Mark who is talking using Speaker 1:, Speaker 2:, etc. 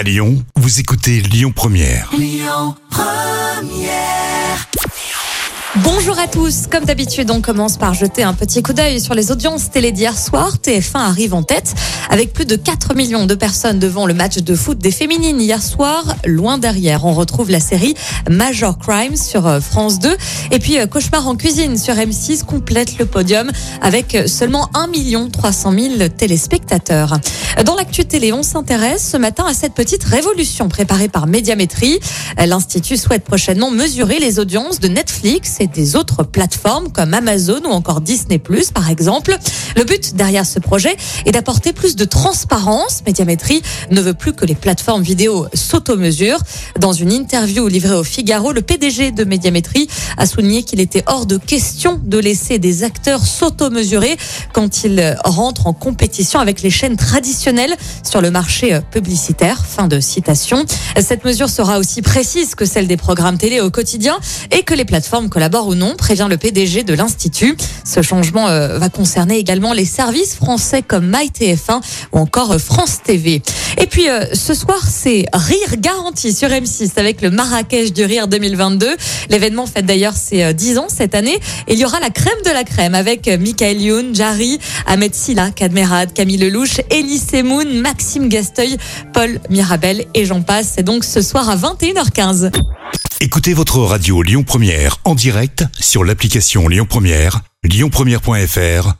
Speaker 1: À Lyon, vous écoutez Lyon Première.
Speaker 2: Bonjour à tous. Comme d'habitude, on commence par jeter un petit coup d'œil sur les audiences télé d'hier soir. TF1 arrive en tête avec plus de 4 millions de personnes devant le match de foot des féminines hier soir. Loin derrière, on retrouve la série Major Crime sur euh, France 2. Et puis euh, Cauchemar en cuisine sur M6 complète le podium avec seulement 1 300 000 téléspectateurs. Dans l'actu télé, on s'intéresse ce matin à cette petite révolution préparée par Médiamétrie. L'Institut souhaite prochainement mesurer les audiences de Netflix et des autres plateformes comme Amazon ou encore Disney+, par exemple. Le but derrière ce projet est d'apporter plus de transparence. Médiamétrie ne veut plus que les plateformes vidéo s'automesurent. Dans une interview livrée au Figaro, le PDG de Médiamétrie a souligné qu'il était hors de question de laisser des acteurs s'automesurer quand ils rentrent en compétition avec les chaînes traditionnelles sur le marché publicitaire. Fin de citation. Cette mesure sera aussi précise que celle des programmes télé au quotidien et que les plateformes collaborent ou non, prévient le PDG de l'Institut. Ce changement euh, va concerner également les services français comme MyTF1 ou encore euh, France TV. Et puis euh, ce soir, c'est Rire garanti sur M6 avec le Marrakech du Rire 2022. L'événement fête d'ailleurs ses 10 ans cette année. Et il y aura la crème de la crème avec Michael Youn, Jarry, Ahmed Silla, Kadmerad, Camille Lelouch, Elie Semoun, Maxime Gasteuil, Paul Mirabel et j'en passe. C'est donc ce soir à 21h15.
Speaker 1: Écoutez votre radio Lyon Première en direct sur l'application Lyon Première, lyonpremière.fr